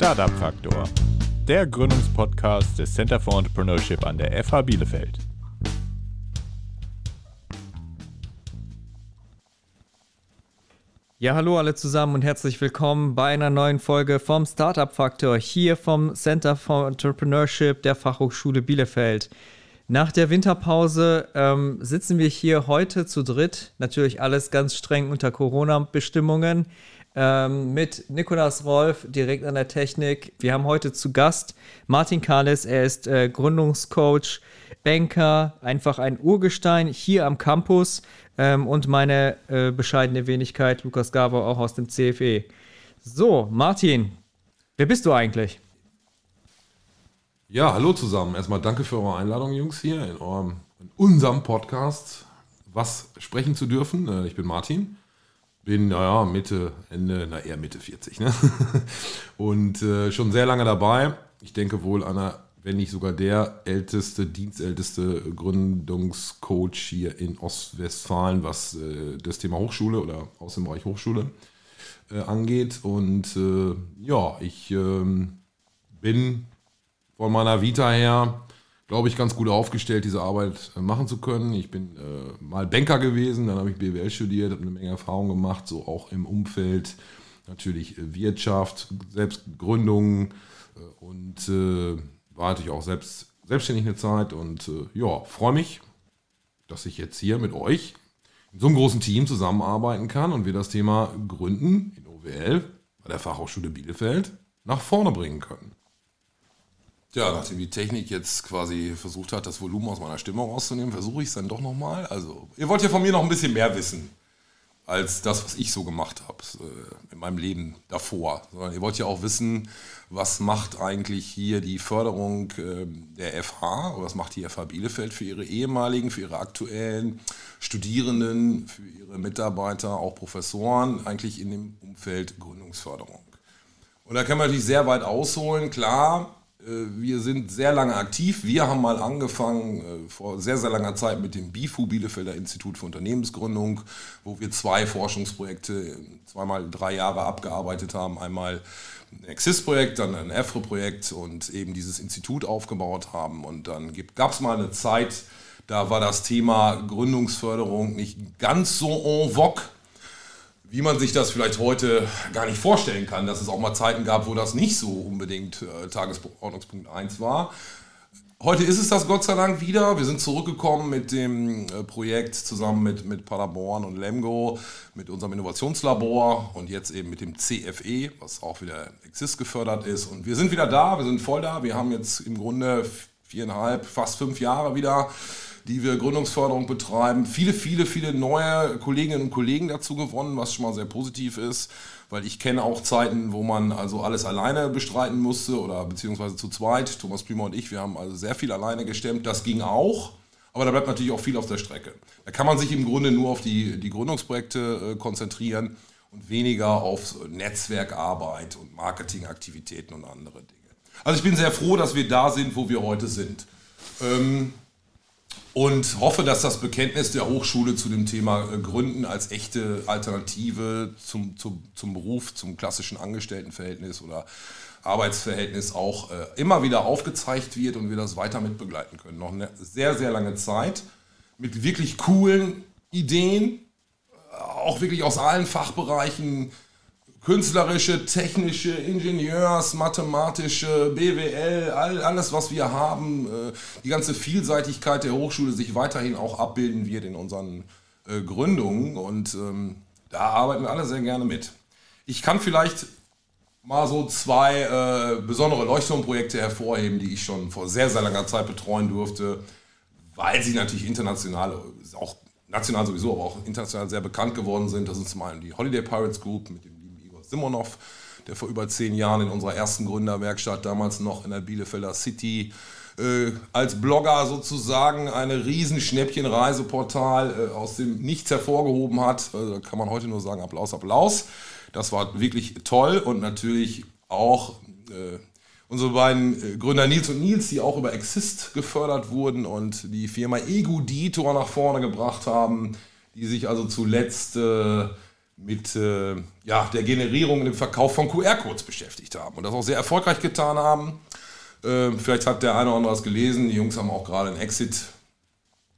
Startup Faktor, der Gründungspodcast des Center for Entrepreneurship an der FH Bielefeld. Ja, hallo alle zusammen und herzlich willkommen bei einer neuen Folge vom Startup Faktor hier vom Center for Entrepreneurship der Fachhochschule Bielefeld. Nach der Winterpause ähm, sitzen wir hier heute zu dritt, natürlich alles ganz streng unter Corona-Bestimmungen, ähm, mit Nikolas Rolf direkt an der Technik. Wir haben heute zu Gast Martin Kahles, er ist äh, Gründungscoach, Banker, einfach ein Urgestein hier am Campus ähm, und meine äh, bescheidene Wenigkeit, Lukas Gabor, auch aus dem CFE. So, Martin, wer bist du eigentlich? Ja, hallo zusammen. Erstmal danke für eure Einladung, Jungs, hier in, eurem, in unserem Podcast was sprechen zu dürfen. Äh, ich bin Martin, bin, naja, Mitte, Ende, na eher Mitte 40, ne? Und äh, schon sehr lange dabei. Ich denke wohl einer, wenn nicht sogar der älteste, dienstälteste Gründungscoach hier in Ostwestfalen, was äh, das Thema Hochschule oder aus dem Bereich Hochschule äh, angeht. Und äh, ja, ich ähm, bin von meiner Vita her, glaube ich, ganz gut aufgestellt, diese Arbeit äh, machen zu können. Ich bin äh, mal Banker gewesen, dann habe ich BWL studiert, habe eine Menge Erfahrung gemacht, so auch im Umfeld natürlich äh, Wirtschaft, Selbstgründung äh, und äh, war natürlich auch selbst selbstständig eine Zeit und äh, ja, freue mich, dass ich jetzt hier mit euch in so einem großen Team zusammenarbeiten kann und wir das Thema Gründen in OWL bei der Fachhochschule Bielefeld nach vorne bringen können. Ja, nachdem die Technik jetzt quasi versucht hat, das Volumen aus meiner Stimme rauszunehmen, versuche ich es dann doch nochmal. Also, ihr wollt ja von mir noch ein bisschen mehr wissen, als das, was ich so gemacht habe äh, in meinem Leben davor. Sondern ihr wollt ja auch wissen, was macht eigentlich hier die Förderung äh, der FH oder was macht die FH Bielefeld für ihre ehemaligen, für ihre aktuellen Studierenden, für ihre Mitarbeiter, auch Professoren, eigentlich in dem Umfeld Gründungsförderung. Und da kann man natürlich sehr weit ausholen. Klar, wir sind sehr lange aktiv. Wir haben mal angefangen äh, vor sehr, sehr langer Zeit mit dem BIFU, Bielefelder Institut für Unternehmensgründung, wo wir zwei Forschungsprojekte zweimal drei Jahre abgearbeitet haben. Einmal ein Exist-Projekt, dann ein EFRE-Projekt und eben dieses Institut aufgebaut haben. Und dann gab es mal eine Zeit, da war das Thema Gründungsförderung nicht ganz so en vogue wie man sich das vielleicht heute gar nicht vorstellen kann, dass es auch mal Zeiten gab, wo das nicht so unbedingt äh, Tagesordnungspunkt 1 war. Heute ist es das Gott sei Dank wieder. Wir sind zurückgekommen mit dem äh, Projekt zusammen mit, mit Paderborn und Lemgo, mit unserem Innovationslabor und jetzt eben mit dem CFE, was auch wieder Exist gefördert ist. Und wir sind wieder da, wir sind voll da. Wir haben jetzt im Grunde viereinhalb, fast fünf Jahre wieder die wir Gründungsförderung betreiben. Viele, viele, viele neue Kolleginnen und Kollegen dazu gewonnen, was schon mal sehr positiv ist, weil ich kenne auch Zeiten, wo man also alles alleine bestreiten musste oder beziehungsweise zu zweit. Thomas Prima und ich, wir haben also sehr viel alleine gestemmt. Das ging auch. Aber da bleibt natürlich auch viel auf der Strecke. Da kann man sich im Grunde nur auf die, die Gründungsprojekte äh, konzentrieren und weniger auf Netzwerkarbeit und Marketingaktivitäten und andere Dinge. Also ich bin sehr froh, dass wir da sind, wo wir heute sind. Ähm, und hoffe, dass das Bekenntnis der Hochschule zu dem Thema äh, Gründen als echte Alternative zum, zum, zum Beruf, zum klassischen Angestelltenverhältnis oder Arbeitsverhältnis auch äh, immer wieder aufgezeigt wird und wir das weiter mitbegleiten können. Noch eine sehr, sehr lange Zeit mit wirklich coolen Ideen, äh, auch wirklich aus allen Fachbereichen künstlerische, technische, Ingenieurs, mathematische, BWL, all, alles, was wir haben, äh, die ganze Vielseitigkeit der Hochschule sich weiterhin auch abbilden wird in unseren äh, Gründungen. Und ähm, da arbeiten wir alle sehr gerne mit. Ich kann vielleicht mal so zwei äh, besondere Leuchtturmprojekte hervorheben, die ich schon vor sehr, sehr langer Zeit betreuen durfte, weil sie natürlich international, auch national sowieso, aber auch international sehr bekannt geworden sind. Das ist zum einen die Holiday Pirates Group mit Simonov, der vor über zehn Jahren in unserer ersten Gründerwerkstatt, damals noch in der Bielefelder City, äh, als Blogger sozusagen eine riesen Schnäppchen-Reiseportal äh, aus dem Nichts hervorgehoben hat. Also, kann man heute nur sagen, Applaus, Applaus. Das war wirklich toll und natürlich auch äh, unsere beiden äh, Gründer Nils und Nils, die auch über Exist gefördert wurden und die Firma Eguditor nach vorne gebracht haben, die sich also zuletzt äh, mit äh, ja, der Generierung und dem Verkauf von QR-Codes beschäftigt haben und das auch sehr erfolgreich getan haben. Äh, vielleicht hat der eine oder andere was gelesen. Die Jungs haben auch gerade einen Exit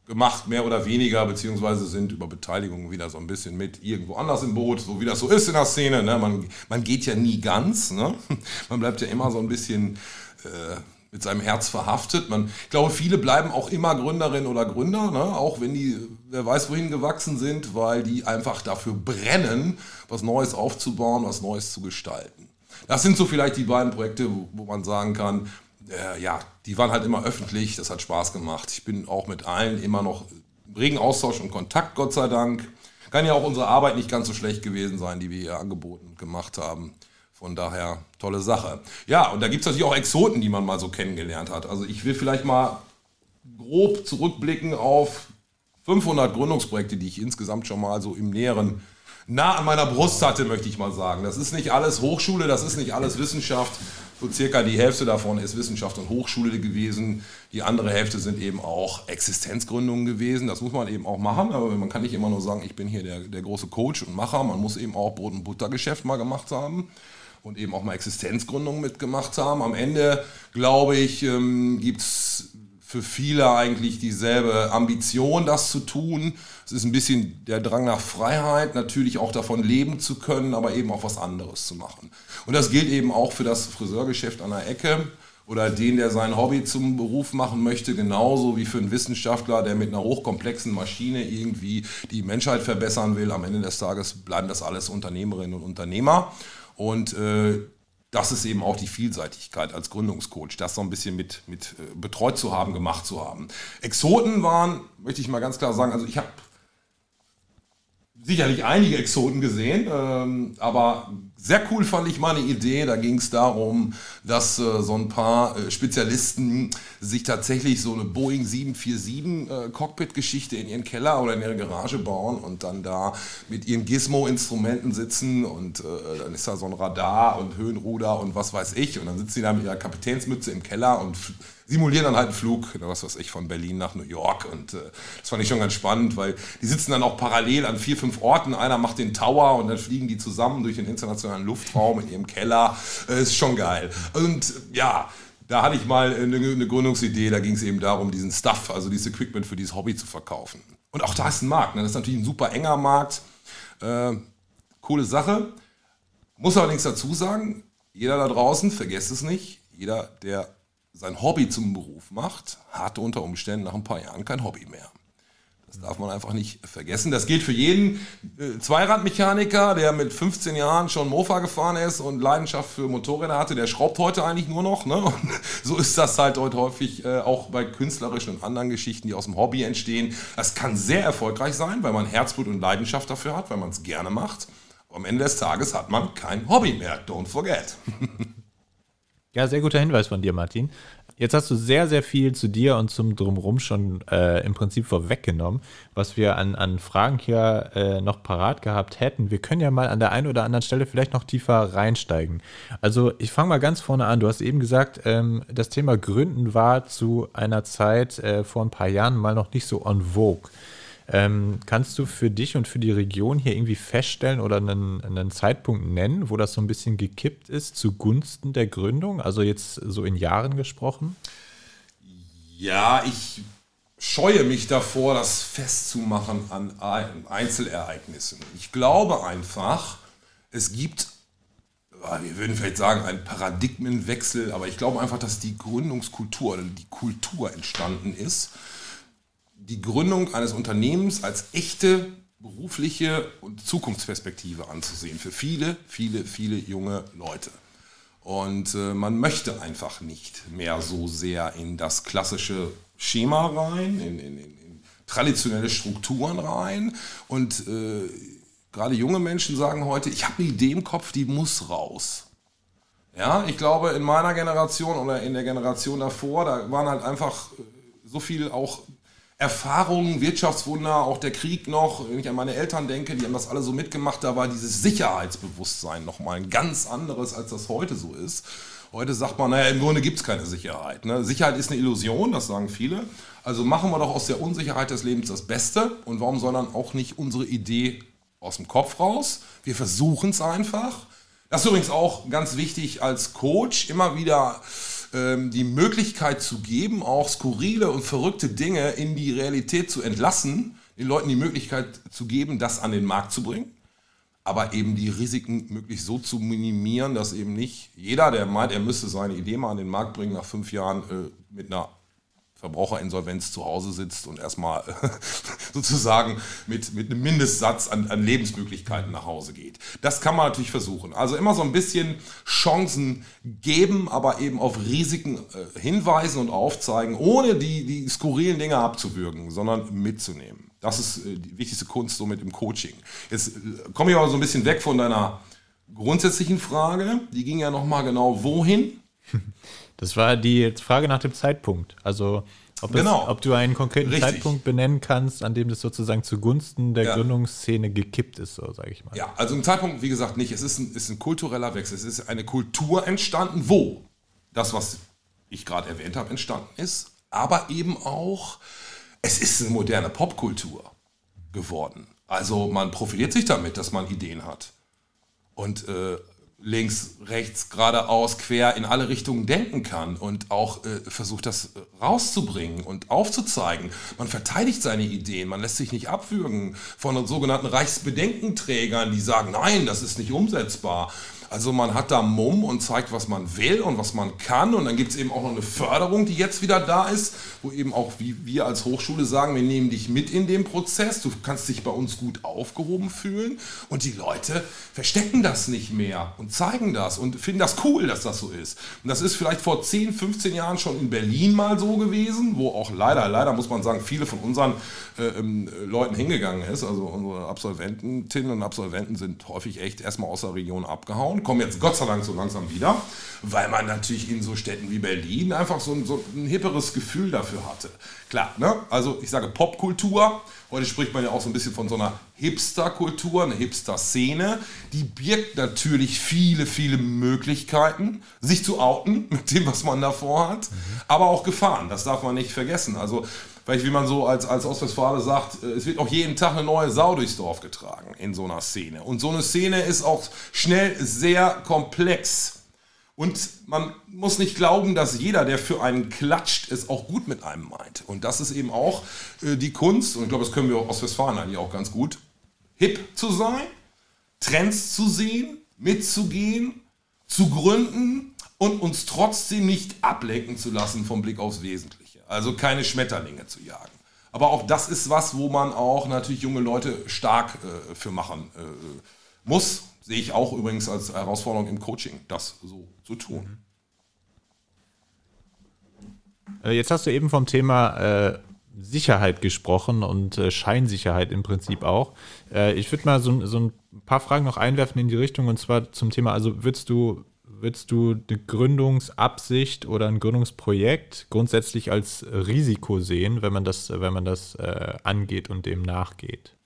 gemacht, mehr oder weniger, beziehungsweise sind über Beteiligung wieder so ein bisschen mit irgendwo anders im Boot, so wie das so ist in der Szene. Ne? Man, man geht ja nie ganz. Ne? Man bleibt ja immer so ein bisschen äh, mit seinem Herz verhaftet. Man, ich glaube, viele bleiben auch immer Gründerin oder Gründer, ne? auch wenn die, wer weiß wohin gewachsen sind, weil die einfach dafür brennen, was Neues aufzubauen, was Neues zu gestalten. Das sind so vielleicht die beiden Projekte, wo, wo man sagen kann, äh, ja, die waren halt immer öffentlich, das hat Spaß gemacht. Ich bin auch mit allen immer noch im regen Austausch und Kontakt, Gott sei Dank. Kann ja auch unsere Arbeit nicht ganz so schlecht gewesen sein, die wir hier angeboten und gemacht haben. Von daher tolle Sache. Ja, und da gibt es natürlich auch Exoten, die man mal so kennengelernt hat. Also ich will vielleicht mal grob zurückblicken auf 500 Gründungsprojekte, die ich insgesamt schon mal so im näheren nah an meiner Brust hatte, möchte ich mal sagen. Das ist nicht alles Hochschule, das ist nicht alles Wissenschaft. So circa die Hälfte davon ist Wissenschaft und Hochschule gewesen. Die andere Hälfte sind eben auch Existenzgründungen gewesen. Das muss man eben auch machen. Aber man kann nicht immer nur sagen, ich bin hier der, der große Coach und Macher. Man muss eben auch Brot- und Buttergeschäft mal gemacht haben und eben auch mal Existenzgründungen mitgemacht haben. Am Ende, glaube ich, ähm, gibt es für viele eigentlich dieselbe Ambition, das zu tun. Es ist ein bisschen der Drang nach Freiheit, natürlich auch davon leben zu können, aber eben auch was anderes zu machen. Und das gilt eben auch für das Friseurgeschäft an der Ecke oder den, der sein Hobby zum Beruf machen möchte, genauso wie für einen Wissenschaftler, der mit einer hochkomplexen Maschine irgendwie die Menschheit verbessern will. Am Ende des Tages bleiben das alles Unternehmerinnen und Unternehmer. Und äh, das ist eben auch die Vielseitigkeit als Gründungscoach, das so ein bisschen mit, mit äh, betreut zu haben, gemacht zu haben. Exoten waren, möchte ich mal ganz klar sagen, also ich habe sicherlich einige Exoten gesehen, ähm, aber sehr cool fand ich meine Idee. Da ging es darum, dass äh, so ein paar äh, Spezialisten sich tatsächlich so eine Boeing 747 äh, Cockpit-Geschichte in ihren Keller oder in ihre Garage bauen und dann da mit ihren Gizmo-Instrumenten sitzen und äh, dann ist da so ein Radar und Höhenruder und was weiß ich und dann sitzen sie da mit ihrer Kapitänsmütze im Keller und simulieren dann halt einen Flug, was weiß ich, von Berlin nach New York. Und äh, das fand ich schon ganz spannend, weil die sitzen dann auch parallel an vier, fünf Orten. Einer macht den Tower und dann fliegen die zusammen durch den internationalen Luftraum in ihrem Keller. Äh, ist schon geil. Und ja, da hatte ich mal eine, eine Gründungsidee, da ging es eben darum, diesen Stuff, also dieses Equipment für dieses Hobby zu verkaufen. Und auch da ist ein Markt. Ne? Das ist natürlich ein super enger Markt. Äh, coole Sache. Muss allerdings dazu sagen, jeder da draußen, vergesst es nicht, jeder, der sein Hobby zum Beruf macht, hat unter Umständen nach ein paar Jahren kein Hobby mehr. Das darf man einfach nicht vergessen. Das gilt für jeden äh, Zweiradmechaniker, der mit 15 Jahren schon Mofa gefahren ist und Leidenschaft für Motorräder hatte. Der schraubt heute eigentlich nur noch. Ne? Und so ist das halt heute häufig äh, auch bei künstlerischen und anderen Geschichten, die aus dem Hobby entstehen. Das kann sehr erfolgreich sein, weil man Herzblut und Leidenschaft dafür hat, weil man es gerne macht. Aber am Ende des Tages hat man kein Hobby mehr. Don't forget. Ja, sehr guter Hinweis von dir, Martin. Jetzt hast du sehr, sehr viel zu dir und zum Drumherum schon äh, im Prinzip vorweggenommen, was wir an, an Fragen hier äh, noch parat gehabt hätten. Wir können ja mal an der einen oder anderen Stelle vielleicht noch tiefer reinsteigen. Also ich fange mal ganz vorne an. Du hast eben gesagt, ähm, das Thema Gründen war zu einer Zeit äh, vor ein paar Jahren mal noch nicht so en vogue. Ähm, kannst du für dich und für die Region hier irgendwie feststellen oder einen, einen, Zeitpunkt nennen, wo das so ein bisschen gekippt ist zugunsten der Gründung? Also jetzt so in Jahren gesprochen? Ja, ich scheue mich davor, das festzumachen an Einzelereignissen. Ich glaube einfach, es gibt, wir würden vielleicht sagen, einen Paradigmenwechsel, aber ich glaube einfach, dass die Gründungskultur die Kultur entstanden ist die Gründung eines Unternehmens als echte berufliche und Zukunftsperspektive anzusehen für viele, viele, viele junge Leute. Und äh, man möchte einfach nicht mehr so sehr in das klassische Schema rein, in, in, in traditionelle Strukturen rein. Und äh, gerade junge Menschen sagen heute, ich habe eine Idee im Kopf, die muss raus. Ja, ich glaube, in meiner Generation oder in der Generation davor, da waren halt einfach äh, so viel auch Erfahrungen, Wirtschaftswunder, auch der Krieg noch, wenn ich an meine Eltern denke, die haben das alle so mitgemacht, da war dieses Sicherheitsbewusstsein nochmal ein ganz anderes, als das heute so ist. Heute sagt man, naja, im Grunde gibt es keine Sicherheit. Ne? Sicherheit ist eine Illusion, das sagen viele. Also machen wir doch aus der Unsicherheit des Lebens das Beste und warum soll dann auch nicht unsere Idee aus dem Kopf raus. Wir versuchen es einfach. Das ist übrigens auch ganz wichtig als Coach, immer wieder ähm, die Möglichkeit zu geben, auch skurrile und verrückte Dinge in die Realität zu entlassen, den Leuten die Möglichkeit zu geben, das an den Markt zu bringen aber eben die Risiken möglichst so zu minimieren, dass eben nicht jeder, der meint, er müsste seine Idee mal an den Markt bringen, nach fünf Jahren äh, mit einer Verbraucherinsolvenz zu Hause sitzt und erstmal sozusagen mit, mit einem Mindestsatz an, an, Lebensmöglichkeiten nach Hause geht. Das kann man natürlich versuchen. Also immer so ein bisschen Chancen geben, aber eben auf Risiken äh, hinweisen und aufzeigen, ohne die, die skurrilen Dinge abzuwürgen, sondern mitzunehmen. Das ist äh, die wichtigste Kunst somit im Coaching. Jetzt äh, komme ich aber so ein bisschen weg von deiner grundsätzlichen Frage. Die ging ja nochmal genau wohin? Das war die Frage nach dem Zeitpunkt. Also ob, genau. es, ob du einen konkreten Richtig. Zeitpunkt benennen kannst, an dem das sozusagen zugunsten der ja. Gründungsszene gekippt ist, so sage ich mal. Ja, also ein Zeitpunkt, wie gesagt, nicht. Es ist ein, ist ein kultureller Wechsel. Es ist eine Kultur entstanden, wo das, was ich gerade erwähnt habe, entstanden ist, aber eben auch es ist eine moderne Popkultur geworden. Also man profiliert sich damit, dass man Ideen hat. Und äh, links, rechts, geradeaus, quer in alle Richtungen denken kann und auch äh, versucht, das rauszubringen und aufzuzeigen. Man verteidigt seine Ideen, man lässt sich nicht abwürgen von sogenannten Reichsbedenkenträgern, die sagen, nein, das ist nicht umsetzbar. Also man hat da Mumm und zeigt, was man will und was man kann. Und dann gibt es eben auch noch eine Förderung, die jetzt wieder da ist, wo eben auch wir als Hochschule sagen, wir nehmen dich mit in den Prozess. Du kannst dich bei uns gut aufgehoben fühlen. Und die Leute verstecken das nicht mehr und zeigen das und finden das cool, dass das so ist. Und das ist vielleicht vor 10, 15 Jahren schon in Berlin mal so gewesen, wo auch leider, leider muss man sagen, viele von unseren äh, ähm, Leuten hingegangen ist. Also unsere Absolventinnen und Absolventen sind häufig echt erstmal aus der Region abgehauen und kommen jetzt Gott sei Dank so langsam wieder, weil man natürlich in so Städten wie Berlin einfach so ein, so ein hipperes Gefühl dafür hatte. Klar, ne? also ich sage Popkultur, heute spricht man ja auch so ein bisschen von so einer Hipster-Kultur, eine Hipster-Szene, die birgt natürlich viele, viele Möglichkeiten, sich zu outen mit dem, was man davor hat, aber auch Gefahren, das darf man nicht vergessen. Also vielleicht wie man so als, als Ostwestfale sagt, äh, es wird auch jeden Tag eine neue Sau durchs Dorf getragen in so einer Szene. Und so eine Szene ist auch schnell sehr komplex. Und man muss nicht glauben, dass jeder, der für einen klatscht, es auch gut mit einem meint. Und das ist eben auch äh, die Kunst, und ich glaube, das können wir aus Ostwestfalen eigentlich auch ganz gut, hip zu sein, Trends zu sehen, mitzugehen, zu gründen und uns trotzdem nicht ablenken zu lassen vom Blick aufs Wesentliche. Also keine Schmetterlinge zu jagen. Aber auch das ist was, wo man auch natürlich junge Leute stark äh, für machen äh, muss. Sehe ich auch übrigens als Herausforderung im Coaching, das so zu tun. Äh, jetzt hast du eben vom Thema äh, Sicherheit gesprochen und äh, Scheinsicherheit im Prinzip auch. Äh, ich würde mal so, so, ein paar Fragen noch einwerfen in die Richtung und zwar zum Thema, also würdest du würdest du eine Gründungsabsicht oder ein Gründungsprojekt grundsätzlich als Risiko sehen, wenn man das, wenn man das äh, angeht und dem nachgeht?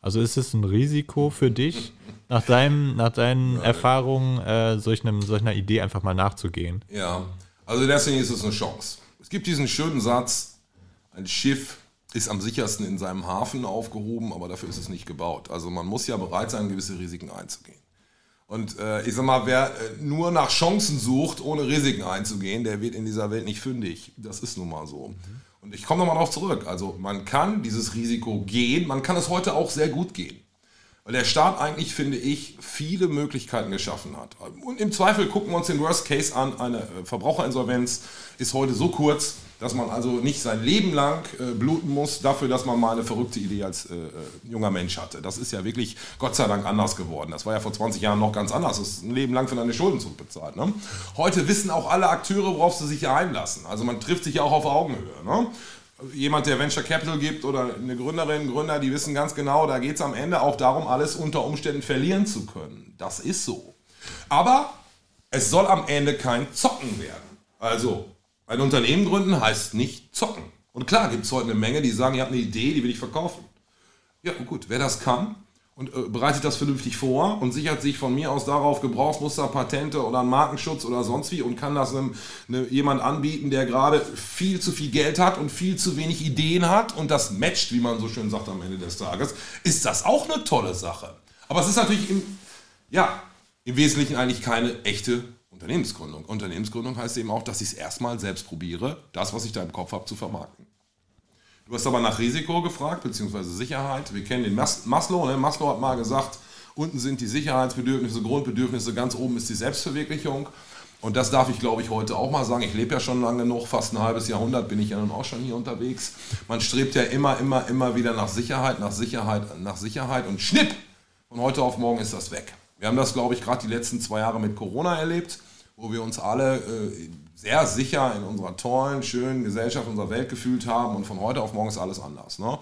Also ist es ein Risiko für dich, nach, deinem, nach deinen Nein. Erfahrungen äh, solch, einem, solch einer Idee einfach mal nachzugehen? Ja, also deswegen ist es eine Chance. Es gibt diesen schönen Satz, ein Schiff ist am sichersten in seinem Hafen aufgehoben, aber dafür ist es nicht gebaut. Also man muss ja bereit sein, gewisse Risiken einzugehen. Und äh, ich sag mal, wer äh, nur nach Chancen sucht, ohne Risiken einzugehen, der wird in dieser Welt nicht fündig. Das ist nun mal so. Mhm. Und ich komme nochmal darauf zurück. Also man kann dieses Risiko gehen, man kann es heute auch sehr gut gehen. Weil der Staat eigentlich, finde ich, viele Möglichkeiten geschaffen hat. Und im Zweifel gucken wir uns den Worst Case an. Eine äh, Verbraucherinsolvenz ist heute so kurz, dass man also nicht sein Leben lang äh, bluten muss dafür, dass man mal eine verrückte Idee als äh, äh, junger Mensch hatte. Das ist ja wirklich Gott sei Dank anders geworden. Das war ja vor 20 Jahren noch ganz anders. Das ist ein Leben lang für deine Schulden zurückbezahlt. Ne? Heute wissen auch alle Akteure, worauf sie sich einlassen. Also man trifft sich ja auch auf Augenhöhe. Ne? Jemand, der Venture Capital gibt oder eine Gründerin, Gründer, die wissen ganz genau, da geht es am Ende auch darum, alles unter Umständen verlieren zu können. Das ist so. Aber es soll am Ende kein Zocken werden. Also ein Unternehmen gründen heißt nicht zocken. Und klar gibt es heute eine Menge, die sagen, ihr habt eine Idee, die will ich verkaufen. Ja, gut, wer das kann und äh, bereitet das vernünftig vor und sichert sich von mir aus darauf Gebrauchsmuster, Patente oder einen Markenschutz oder sonst wie und kann das einem, ne, jemand anbieten, der gerade viel zu viel Geld hat und viel zu wenig Ideen hat und das matcht, wie man so schön sagt am Ende des Tages, ist das auch eine tolle Sache. Aber es ist natürlich im, ja, im Wesentlichen eigentlich keine echte Unternehmensgründung. Unternehmensgründung heißt eben auch, dass ich es erstmal selbst probiere, das, was ich da im Kopf habe, zu vermarkten. Du hast aber nach Risiko gefragt, beziehungsweise Sicherheit. Wir kennen den Mas Maslow. Ne? Maslow hat mal gesagt, unten sind die Sicherheitsbedürfnisse, Grundbedürfnisse, ganz oben ist die Selbstverwirklichung. Und das darf ich, glaube ich, heute auch mal sagen. Ich lebe ja schon lange genug, fast ein halbes Jahrhundert bin ich ja nun auch schon hier unterwegs. Man strebt ja immer, immer, immer wieder nach Sicherheit, nach Sicherheit, nach Sicherheit und schnipp! Von heute auf morgen ist das weg. Wir haben das, glaube ich, gerade die letzten zwei Jahre mit Corona erlebt, wo wir uns alle äh, sehr sicher in unserer tollen, schönen Gesellschaft, unserer Welt gefühlt haben und von heute auf morgen ist alles anders. Ne?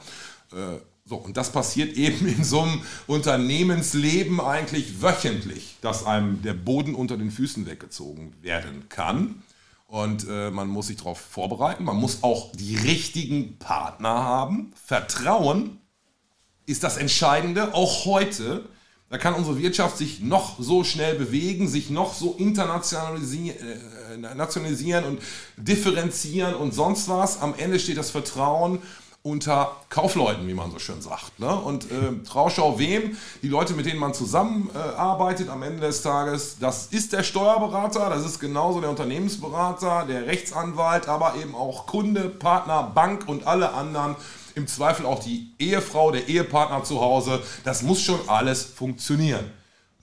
Äh, so, und das passiert eben in so einem Unternehmensleben eigentlich wöchentlich, dass einem der Boden unter den Füßen weggezogen werden kann. Und äh, man muss sich darauf vorbereiten, man muss auch die richtigen Partner haben. Vertrauen ist das Entscheidende, auch heute da kann unsere Wirtschaft sich noch so schnell bewegen, sich noch so internationalisieren äh, nationalisieren und differenzieren und sonst was. Am Ende steht das Vertrauen unter Kaufleuten, wie man so schön sagt. Ne? Und äh, Trauschau wem? Die Leute, mit denen man zusammenarbeitet äh, am Ende des Tages, das ist der Steuerberater, das ist genauso der Unternehmensberater, der Rechtsanwalt, aber eben auch Kunde, Partner, Bank und alle anderen im Zweifel auch die Ehefrau, der Ehepartner zu Hause. Das muss schon alles funktionieren.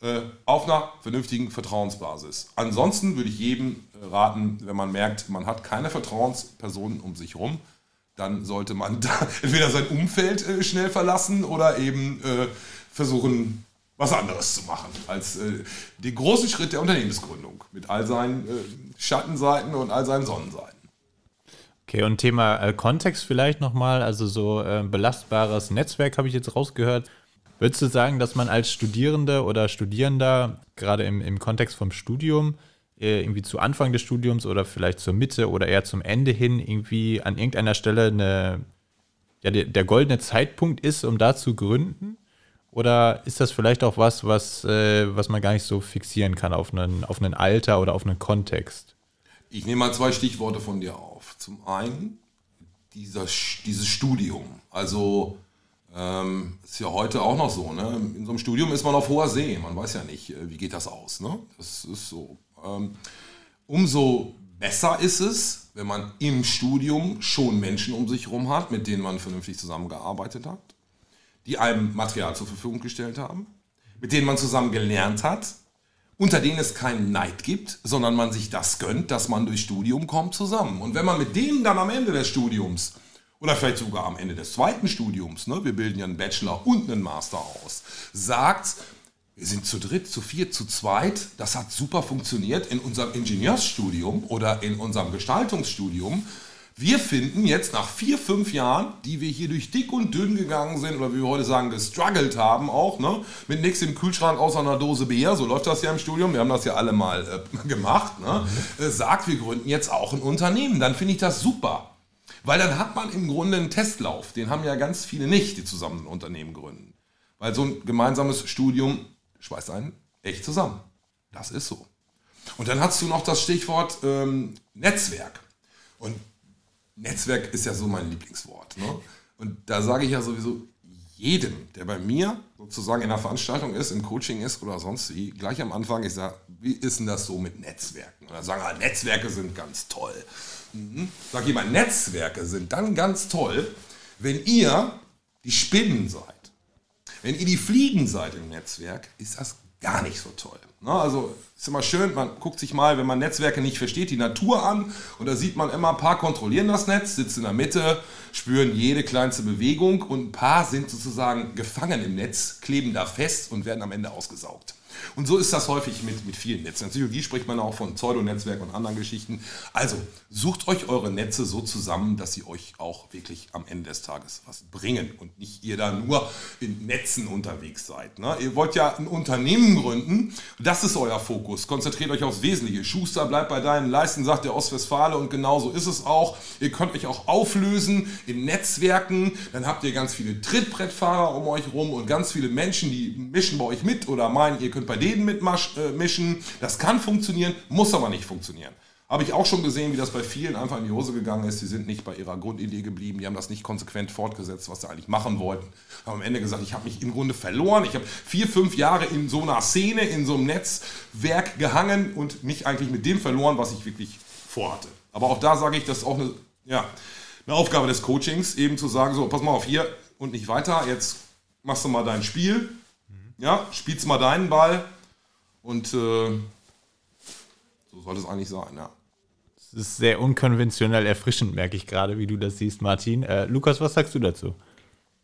Äh, auf einer vernünftigen Vertrauensbasis. Ansonsten würde ich jedem äh, raten, wenn man merkt, man hat keine Vertrauenspersonen um sich herum, dann sollte man da entweder sein Umfeld äh, schnell verlassen oder eben versuchen, was anderes zu machen als den großen Schritt der Unternehmensgründung mit all seinen Schattenseiten und all seinen Sonnenseiten. Okay, und Thema äh, Kontext vielleicht nochmal, also so äh, belastbares Netzwerk habe ich jetzt rausgehört. Würdest du sagen, dass man als Studierende oder Studierender, gerade im, im Kontext vom Studium, äh, irgendwie zu Anfang des Studiums oder vielleicht zur Mitte oder eher zum Ende hin irgendwie an irgendeiner Stelle eine, ja, der, der goldene Zeitpunkt ist, um da zu gründen? Oder ist das vielleicht auch was, was, äh, was man gar nicht so fixieren kann auf einen, auf einen Alter oder auf einen Kontext? Ich nehme mal zwei Stichworte von dir auf. Zum einen dieser, dieses Studium. Also ähm, ist ja heute auch noch so. Ne? In so einem Studium ist man auf hoher See. Man weiß ja nicht, äh, wie geht das aus. Ne? Das ist so. Ähm, umso besser ist es, wenn man im Studium schon Menschen um sich herum hat, mit denen man vernünftig zusammengearbeitet hat, die einem Material zur Verfügung gestellt haben, mit denen man zusammen gelernt hat, unter denen es keinen Neid gibt, sondern man sich das gönnt, dass man durch Studium kommt zusammen. Und wenn man mit denen dann am Ende des Studiums oder vielleicht sogar am Ende des zweiten Studiums, ne, wir bilden ja einen Bachelor und einen Master aus, sagt, wir sind zu dritt, zu viert, zu zweit, das hat super funktioniert in unserem Ingenieursstudium oder in unserem Gestaltungsstudium, wir finden jetzt nach vier, fünf Jahren, die wir hier durch dick und dünn gegangen sind, oder wie wir heute sagen, gestruggelt haben auch, ne? mit nichts im Kühlschrank außer einer Dose Bier, so läuft das ja im Studium, wir haben das ja alle mal äh, gemacht, ne? äh, sagt, wir gründen jetzt auch ein Unternehmen, dann finde ich das super. Weil dann hat man im Grunde einen Testlauf, den haben ja ganz viele nicht, die zusammen ein Unternehmen gründen. Weil so ein gemeinsames Studium schweißt einen echt zusammen. Das ist so. Und dann hast du noch das Stichwort ähm, Netzwerk. Und Netzwerk ist ja so mein Lieblingswort. Ne? Und da sage ich ja sowieso jedem, der bei mir sozusagen in einer Veranstaltung ist, im Coaching ist oder sonst wie, gleich am Anfang, ich sage, wie ist denn das so mit Netzwerken? Und dann sagen, ah, Netzwerke sind ganz toll. Mhm. Sag mal, Netzwerke sind dann ganz toll, wenn ihr die Spinnen seid. Wenn ihr die Fliegen seid im Netzwerk, ist das gar nicht so toll. Ne? Also ist immer schön, man guckt sich mal, wenn man Netzwerke nicht versteht, die Natur an und da sieht man immer, ein paar kontrollieren das Netz, sitzen in der Mitte, spüren jede kleinste Bewegung und ein paar sind sozusagen gefangen im Netz, kleben da fest und werden am Ende ausgesaugt. Und so ist das häufig mit, mit vielen Netzen. In Psychologie spricht man auch von Pseudonetzwerk und anderen Geschichten. Also sucht euch eure Netze so zusammen, dass sie euch auch wirklich am Ende des Tages was bringen und nicht ihr da nur in Netzen unterwegs seid. Ne? Ihr wollt ja ein Unternehmen gründen, das ist euer Fokus. Konzentriert euch aufs Wesentliche. Schuster bleibt bei deinen Leisten, sagt der Ostwestfale und genauso ist es auch. Ihr könnt euch auch auflösen in Netzwerken, dann habt ihr ganz viele Trittbrettfahrer um euch rum und ganz viele Menschen, die mischen bei euch mit oder meinen, ihr könnt bei denen mitmischen. Äh, das kann funktionieren, muss aber nicht funktionieren. Habe ich auch schon gesehen, wie das bei vielen einfach in die Hose gegangen ist. Sie sind nicht bei ihrer Grundidee geblieben, die haben das nicht konsequent fortgesetzt, was sie eigentlich machen wollten. Haben am Ende gesagt, ich habe mich im Grunde verloren. Ich habe vier, fünf Jahre in so einer Szene, in so einem Netzwerk gehangen und mich eigentlich mit dem verloren, was ich wirklich vorhatte. Aber auch da sage ich, das ist auch eine, ja, eine Aufgabe des Coachings, eben zu sagen, so, pass mal auf hier und nicht weiter, jetzt machst du mal dein Spiel, ja, spielst mal deinen Ball und äh, so sollte es eigentlich sein, ja. Das ist sehr unkonventionell erfrischend, merke ich gerade, wie du das siehst, Martin. Äh, Lukas, was sagst du dazu?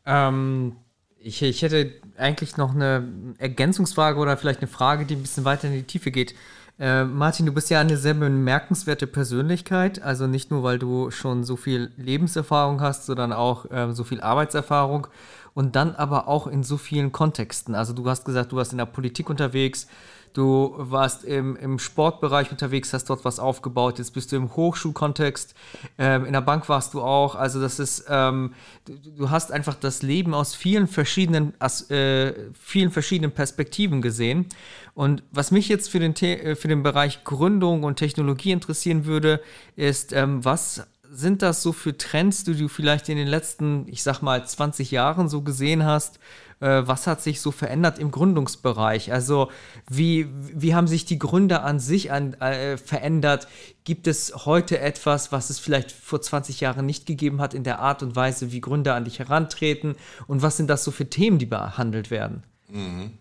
Ähm, ich, ich hätte eigentlich noch eine Ergänzungsfrage oder vielleicht eine Frage, die ein bisschen weiter in die Tiefe geht. Äh, Martin, du bist ja eine sehr bemerkenswerte Persönlichkeit. Also nicht nur, weil du schon so viel Lebenserfahrung hast, sondern auch äh, so viel Arbeitserfahrung und dann aber auch in so vielen Kontexten. Also du hast gesagt, du warst in der Politik unterwegs, du warst im, im Sportbereich unterwegs, hast dort was aufgebaut, jetzt bist du im Hochschulkontext, ähm, in der Bank warst du auch. Also das ist, ähm, du, du, hast einfach das Leben aus vielen verschiedenen, aus, äh, vielen verschiedenen Perspektiven gesehen. Und was mich jetzt für den, äh, für den Bereich Gründung und Technologie interessieren würde, ist, ähm, was sind das so für Trends, die du vielleicht in den letzten, ich sag mal, 20 Jahren so gesehen hast? Äh, was hat sich so verändert im Gründungsbereich? Also, wie, wie haben sich die Gründer an sich an, äh, verändert? Gibt es heute etwas, was es vielleicht vor 20 Jahren nicht gegeben hat in der Art und Weise, wie Gründer an dich herantreten? Und was sind das so für Themen, die behandelt werden? Mhm.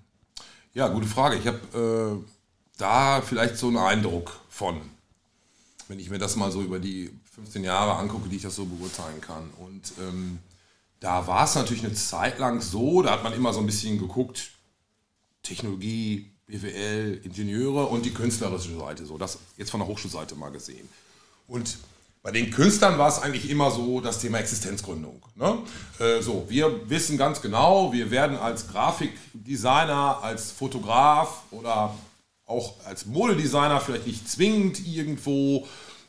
Ja, gute Frage. Ich habe äh, da vielleicht so einen Eindruck von, wenn ich mir das mal so über die 15 Jahre angucke, die ich das so beurteilen kann. Und ähm, da war es natürlich eine Zeit lang so, da hat man immer so ein bisschen geguckt, Technologie, BWL, Ingenieure und die künstlerische Seite, so das jetzt von der Hochschulseite mal gesehen. Und bei den Künstlern war es eigentlich immer so das Thema Existenzgründung. Ne? Äh, so, wir wissen ganz genau, wir werden als Grafikdesigner, als Fotograf oder auch als Modedesigner vielleicht nicht zwingend irgendwo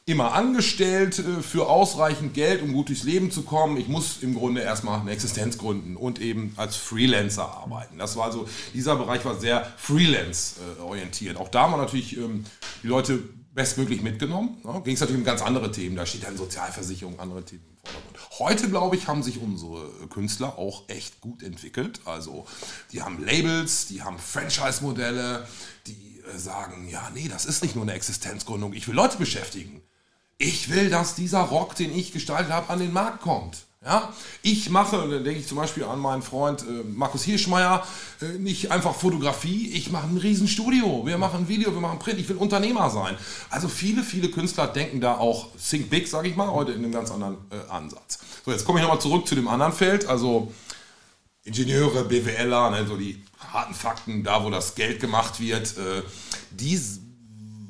immer angestellt äh, für ausreichend Geld, um gut durchs Leben zu kommen. Ich muss im Grunde erstmal eine Existenz gründen und eben als Freelancer arbeiten. Das war also, dieser Bereich war sehr Freelance-orientiert. Auch da haben wir natürlich ähm, die Leute bestmöglich mitgenommen. Ja, Ging es natürlich um ganz andere Themen. Da steht dann Sozialversicherung, andere Themen im Vordergrund. Heute, glaube ich, haben sich unsere Künstler auch echt gut entwickelt. Also, die haben Labels, die haben Franchise-Modelle, die äh, sagen, ja, nee, das ist nicht nur eine Existenzgründung, ich will Leute beschäftigen ich will, dass dieser Rock, den ich gestaltet habe, an den Markt kommt. Ja, ich mache, da denke ich zum Beispiel an meinen Freund äh, Markus Hirschmeier, äh, nicht einfach Fotografie, ich mache ein Riesenstudio, wir machen Video, wir machen Print, ich will Unternehmer sein. Also viele, viele Künstler denken da auch Think Big, sage ich mal, heute in einem ganz anderen äh, Ansatz. So, jetzt komme ich nochmal zurück zu dem anderen Feld, also Ingenieure, BWLer, ne, so die harten Fakten, da wo das Geld gemacht wird, äh, die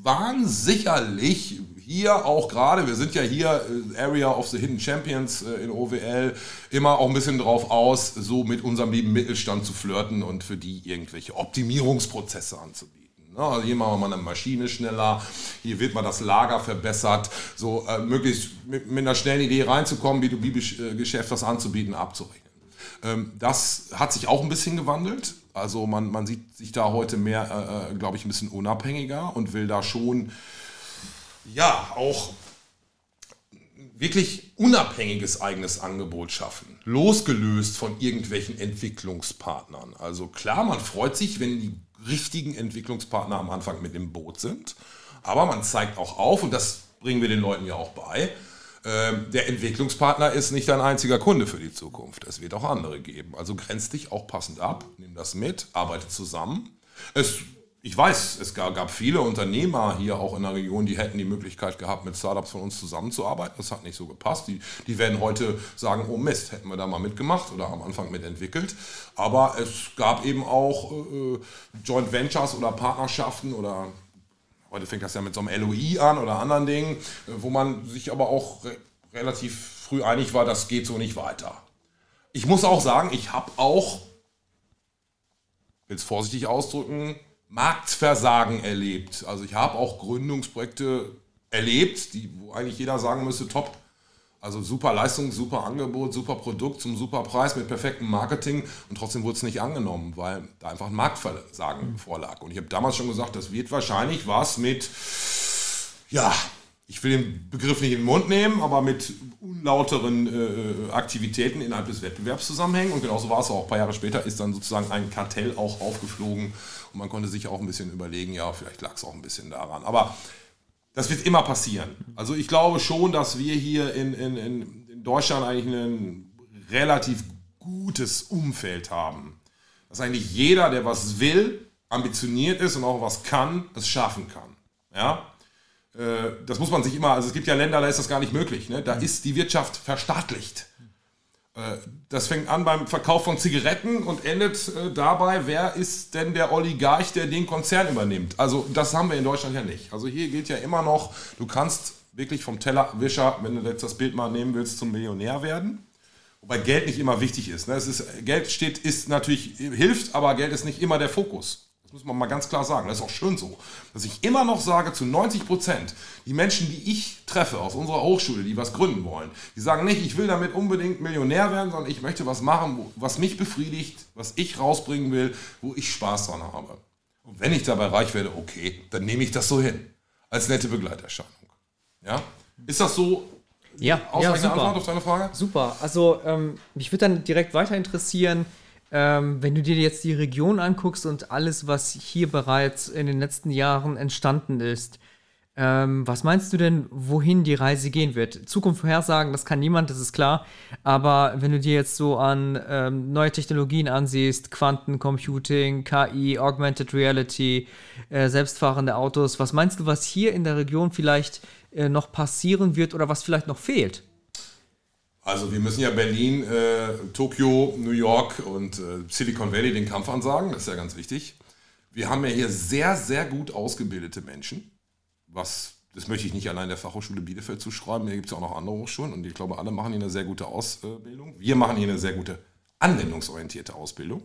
waren sicherlich hier auch gerade, wir sind ja hier äh, Area of the Hidden Champions äh, in OWL, immer auch ein bisschen drauf aus, so mit unserem lieben Mittelstand zu flirten und für die irgendwelche Optimierungsprozesse anzubieten. Also hier machen wir mal eine Maschine schneller, hier wird mal das Lager verbessert, so äh, möglichst mit, mit, einer schnellen Idee reinzukommen, B2B-Geschäft was anzubieten, abzurechnen. Ähm, das hat sich auch ein bisschen gewandelt. Also man, man sieht sich da heute mehr, äh, äh glaube ich, ein bisschen unabhängiger und will da schon ja, auch wirklich unabhängiges eigenes Angebot schaffen, losgelöst von irgendwelchen Entwicklungspartnern. Also klar, man freut sich, wenn die richtigen Entwicklungspartner am Anfang mit im Boot sind, aber man zeigt auch auf, und das bringen wir den Leuten ja auch bei, ähm, der Entwicklungspartner ist nicht dein einziger Kunde für die Zukunft. Es wird auch andere geben. Also grenz dich auch passend ab, nimm das mit, arbeite zusammen. Es ich weiß, es gab viele Unternehmer hier auch in der Region, die hätten die Möglichkeit gehabt, mit Startups von uns zusammenzuarbeiten. Das hat nicht so gepasst. Die, die werden heute sagen, oh Mist, hätten wir da mal mitgemacht oder am Anfang mitentwickelt. Aber es gab eben auch äh, Joint Ventures oder Partnerschaften oder heute fängt das ja mit so einem LOI an oder anderen Dingen, wo man sich aber auch re relativ früh einig war, das geht so nicht weiter. Ich muss auch sagen, ich habe auch, will es vorsichtig ausdrücken, Marktversagen erlebt. Also ich habe auch Gründungsprojekte erlebt, die, wo eigentlich jeder sagen müsste, top. Also super Leistung, super Angebot, super Produkt zum super Preis mit perfektem Marketing und trotzdem wurde es nicht angenommen, weil da einfach ein Marktversagen vorlag. Und ich habe damals schon gesagt, das wird wahrscheinlich was mit, ja, ich will den Begriff nicht in den Mund nehmen, aber mit unlauteren äh, Aktivitäten innerhalb des Wettbewerbs zusammenhängen. Und genauso war es auch. Ein paar Jahre später ist dann sozusagen ein Kartell auch aufgeflogen und man konnte sich auch ein bisschen überlegen, ja, vielleicht lag es auch ein bisschen daran. Aber das wird immer passieren. Also ich glaube schon, dass wir hier in, in, in Deutschland eigentlich ein relativ gutes Umfeld haben. Dass eigentlich jeder, der was will, ambitioniert ist und auch was kann, es schaffen kann. Ja? Äh, das muss man sich immer, also es gibt ja Länder, da ist das gar nicht möglich. Ne? Da ist die Wirtschaft verstaatlicht. Äh, das fängt an beim Verkauf von Zigaretten und endet äh, dabei, wer ist denn der Oligarch, der den Konzern übernimmt. Also das haben wir in Deutschland ja nicht. Also hier gilt ja immer noch, du kannst wirklich vom Tellerwischer, wenn du jetzt das Bild mal nehmen willst, zum Millionär werden. Wobei Geld nicht immer wichtig ist. Ne? Es ist Geld steht, ist natürlich, hilft, aber Geld ist nicht immer der Fokus. Das muss man mal ganz klar sagen. Das ist auch schön so. Dass ich immer noch sage, zu 90 Prozent, die Menschen, die ich treffe aus unserer Hochschule, die was gründen wollen, die sagen nicht, ich will damit unbedingt Millionär werden, sondern ich möchte was machen, was mich befriedigt, was ich rausbringen will, wo ich Spaß dran habe. Und wenn ich dabei reich werde, okay, dann nehme ich das so hin. Als nette Begleiterscheinung. Ja? Ist das so ja, ja super. Antwort auf deine Frage? Super. Also ähm, mich würde dann direkt weiter interessieren, ähm, wenn du dir jetzt die Region anguckst und alles, was hier bereits in den letzten Jahren entstanden ist, ähm, was meinst du denn, wohin die Reise gehen wird? Zukunft vorhersagen, das kann niemand, das ist klar. Aber wenn du dir jetzt so an ähm, neue Technologien ansiehst, Quantencomputing, KI, Augmented Reality, äh, selbstfahrende Autos, was meinst du, was hier in der Region vielleicht äh, noch passieren wird oder was vielleicht noch fehlt? Also wir müssen ja Berlin, äh, Tokio, New York und äh, Silicon Valley den Kampf ansagen, das ist ja ganz wichtig. Wir haben ja hier sehr, sehr gut ausgebildete Menschen, was, das möchte ich nicht allein der Fachhochschule Bielefeld zuschreiben, hier gibt es ja auch noch andere Hochschulen und ich glaube, alle machen hier eine sehr gute Ausbildung. Wir machen hier eine sehr gute anwendungsorientierte Ausbildung.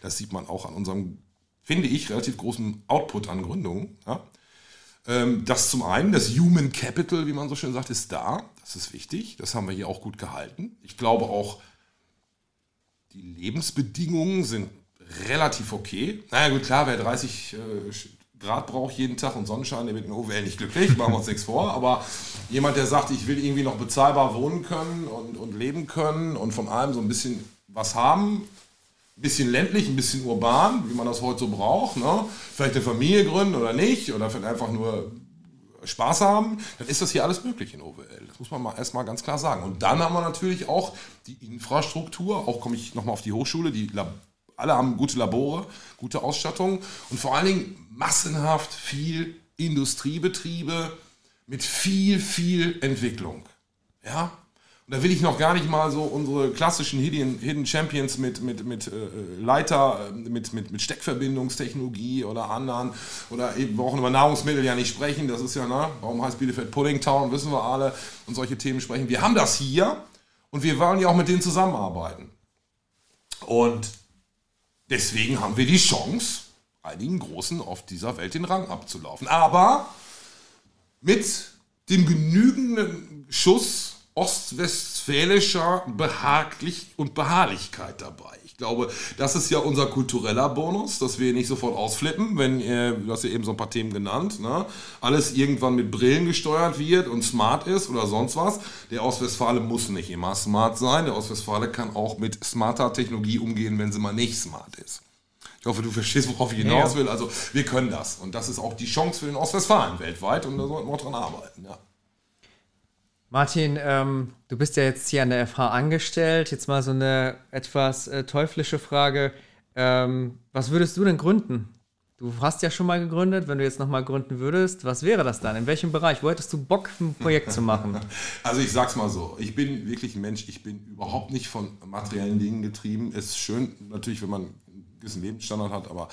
Das sieht man auch an unserem, finde ich, relativ großen Output an Gründungen. Ja? Ähm, das zum einen, das Human Capital, wie man so schön sagt, ist da. Das ist wichtig. Das haben wir hier auch gut gehalten. Ich glaube auch, die Lebensbedingungen sind relativ okay. Naja, gut, klar, wer 30 äh, Grad braucht jeden Tag und Sonnenschein, der wird in OWL nicht glücklich, machen wir uns nichts vor. Aber jemand, der sagt, ich will irgendwie noch bezahlbar wohnen können und, und leben können und von allem so ein bisschen was haben, ein bisschen ländlich, ein bisschen urban, wie man das heute so braucht. Ne? Vielleicht eine Familie gründen oder nicht, oder vielleicht einfach nur Spaß haben, dann ist das hier alles möglich in OWL. Das muss man mal erstmal ganz klar sagen. Und dann haben wir natürlich auch die Infrastruktur, auch komme ich nochmal auf die Hochschule, die Lab alle haben gute Labore, gute Ausstattung und vor allen Dingen massenhaft viel Industriebetriebe mit viel, viel Entwicklung. Ja, da will ich noch gar nicht mal so unsere klassischen Hidden, Champions mit, mit, mit äh, Leiter, äh, mit, mit, mit Steckverbindungstechnologie oder anderen. Oder eben, wir brauchen über Nahrungsmittel ja nicht sprechen. Das ist ja, ne, warum heißt Bielefeld Pudding Town, wissen wir alle. Und solche Themen sprechen. Wir haben das hier und wir wollen ja auch mit denen zusammenarbeiten. Und deswegen haben wir die Chance, einigen Großen auf dieser Welt den Rang abzulaufen. Aber mit dem genügenden Schuss ostwestfälischer Behaglich und Beharrlichkeit dabei. Ich glaube, das ist ja unser kultureller Bonus, dass wir nicht sofort ausflippen, wenn, äh, du hast ja eben so ein paar Themen genannt, ne? alles irgendwann mit Brillen gesteuert wird und smart ist oder sonst was. Der Ostwestfale muss nicht immer smart sein. Der Ostwestfale kann auch mit smarter Technologie umgehen, wenn sie mal nicht smart ist. Ich hoffe, du verstehst, worauf ich hinaus will. Also, wir können das. Und das ist auch die Chance für den Ostwestfalen weltweit. Und da sollten wir auch dran arbeiten. Ja. Martin, ähm, du bist ja jetzt hier an der FH angestellt. Jetzt mal so eine etwas äh, teuflische Frage. Ähm, was würdest du denn gründen? Du hast ja schon mal gegründet, wenn du jetzt nochmal gründen würdest, was wäre das dann? In welchem Bereich? Wo hättest du Bock, ein Projekt zu machen? Also ich sag's mal so, ich bin wirklich ein Mensch, ich bin überhaupt nicht von materiellen Dingen getrieben. Es ist schön natürlich, wenn man einen gewissen Lebensstandard hat, aber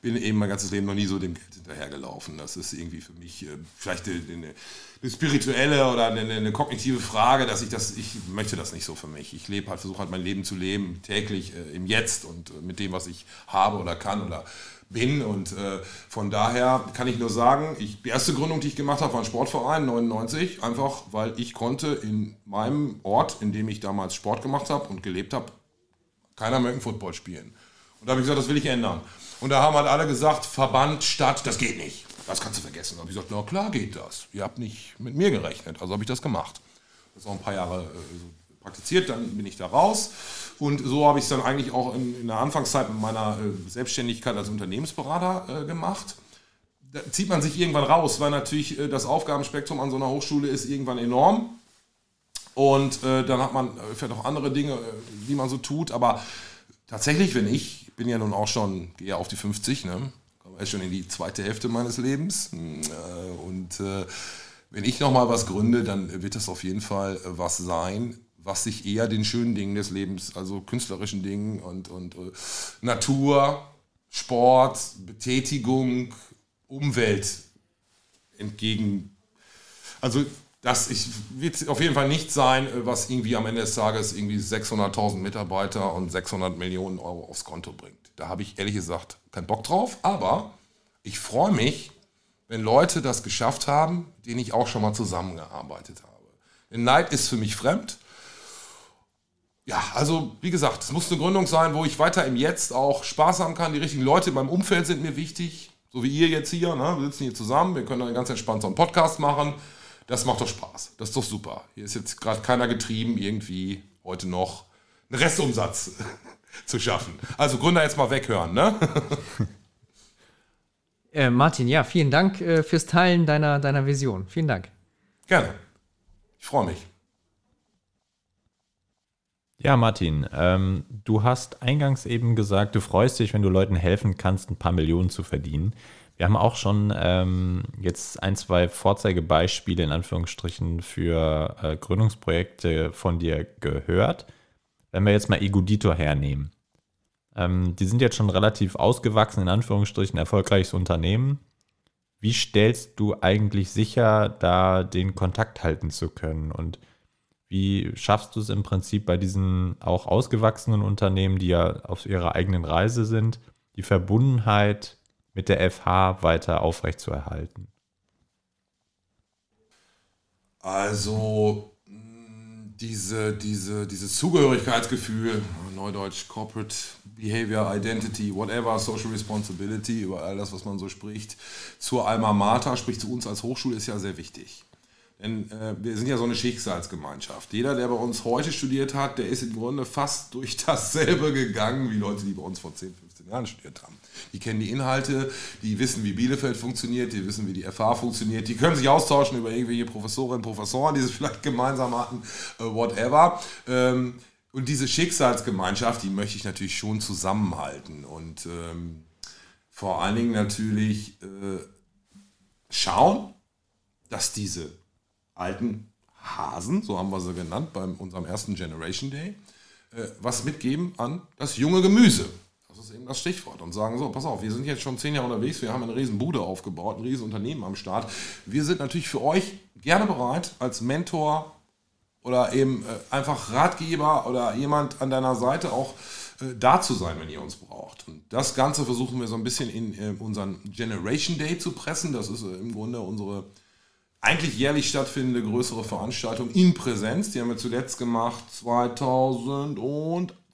bin eben mein ganzes Leben noch nie so dem Geld hinterhergelaufen. Das ist irgendwie für mich äh, vielleicht eine, eine spirituelle oder eine, eine, kognitive Frage, dass ich das, ich möchte das nicht so für mich. Ich lebe halt, versuche halt mein Leben zu leben, täglich äh, im Jetzt und äh, mit dem, was ich habe oder kann oder bin. Und äh, von daher kann ich nur sagen, ich, die erste Gründung, die ich gemacht habe, war ein Sportverein 99, einfach weil ich konnte in meinem Ort, in dem ich damals Sport gemacht habe und gelebt habe, keiner American Football spielen. Und da habe ich gesagt, das will ich ändern. Und da haben halt alle gesagt, Verband, Stadt, das geht nicht. Das kannst du vergessen. Da habe ich gesagt, na klar geht das. Ihr habt nicht mit mir gerechnet. Also habe ich das gemacht. Das auch ein paar Jahre äh, praktiziert, dann bin ich da raus. Und so habe ich es dann eigentlich auch in, in, der Anfangszeit mit meiner äh, Selbstständigkeit als Unternehmensberater äh, gemacht. Da zieht man sich irgendwann raus, weil natürlich äh, das Aufgabenspektrum an so einer Hochschule ist irgendwann enorm. Und äh, dann hat man äh, vielleicht auch andere Dinge, die man so tut. Aber tatsächlich, wenn ich bin ja nun auch schon, gehe auf die 50, ne? komme schon in die zweite Hälfte meines Lebens. Und wenn ich nochmal was gründe, dann wird das auf jeden Fall was sein, was sich eher den schönen Dingen des Lebens, also künstlerischen Dingen und, und äh, Natur, Sport, Betätigung, Umwelt entgegen. Also das wird auf jeden Fall nicht sein, was irgendwie am Ende des Tages irgendwie 600.000 Mitarbeiter und 600 Millionen Euro aufs Konto bringt. Da habe ich ehrlich gesagt keinen Bock drauf, aber ich freue mich, wenn Leute das geschafft haben, denen ich auch schon mal zusammengearbeitet habe. Denn Neid ist für mich fremd ja, also wie gesagt, es muss eine Gründung sein, wo ich weiter im Jetzt auch Spaß haben kann. Die richtigen Leute in meinem Umfeld sind mir wichtig, so wie ihr jetzt hier. Ne? Wir sitzen hier zusammen, wir können dann ganz entspannt so einen Podcast machen. Das macht doch Spaß. Das ist doch super. Hier ist jetzt gerade keiner getrieben, irgendwie heute noch einen Restumsatz zu schaffen. Also Gründer jetzt mal weghören, ne? äh, Martin, ja, vielen Dank äh, fürs Teilen deiner, deiner Vision. Vielen Dank. Gerne. Ich freue mich. Ja, Martin, ähm, du hast eingangs eben gesagt, du freust dich, wenn du Leuten helfen kannst, ein paar Millionen zu verdienen. Wir haben auch schon ähm, jetzt ein, zwei Vorzeigebeispiele in Anführungsstrichen für äh, Gründungsprojekte von dir gehört. Wenn wir jetzt mal Egudito hernehmen. Ähm, die sind jetzt schon relativ ausgewachsen, in Anführungsstrichen, erfolgreiches Unternehmen. Wie stellst du eigentlich sicher, da den Kontakt halten zu können? Und wie schaffst du es im Prinzip bei diesen auch ausgewachsenen Unternehmen, die ja auf ihrer eigenen Reise sind, die Verbundenheit mit der FH weiter aufrechtzuerhalten? Also diese, diese, dieses Zugehörigkeitsgefühl, Neudeutsch Corporate Behavior, Identity, whatever, Social Responsibility, über all das, was man so spricht, zur Alma Mater, sprich zu uns als Hochschule, ist ja sehr wichtig. Denn äh, wir sind ja so eine Schicksalsgemeinschaft. Jeder, der bei uns heute studiert hat, der ist im Grunde fast durch dasselbe gegangen wie Leute, die bei uns vor 10, 15 Jahren studiert haben. Die kennen die Inhalte, die wissen, wie Bielefeld funktioniert, die wissen, wie die FH funktioniert, die können sich austauschen über irgendwelche Professorinnen und Professoren, die sie vielleicht gemeinsam hatten, äh, whatever. Ähm, und diese Schicksalsgemeinschaft, die möchte ich natürlich schon zusammenhalten und ähm, vor allen Dingen natürlich äh, schauen, dass diese alten Hasen, so haben wir sie genannt, bei unserem ersten Generation Day, äh, was mitgeben an das junge Gemüse. Das ist eben das Stichwort. Und sagen so, pass auf, wir sind jetzt schon zehn Jahre unterwegs, wir haben eine riesen Bude aufgebaut, ein riesen Unternehmen am Start. Wir sind natürlich für euch gerne bereit, als Mentor oder eben äh, einfach Ratgeber oder jemand an deiner Seite auch äh, da zu sein, wenn ihr uns braucht. Und das Ganze versuchen wir so ein bisschen in unseren Generation Day zu pressen. Das ist im Grunde unsere eigentlich jährlich stattfindende größere Veranstaltung in Präsenz. Die haben wir zuletzt gemacht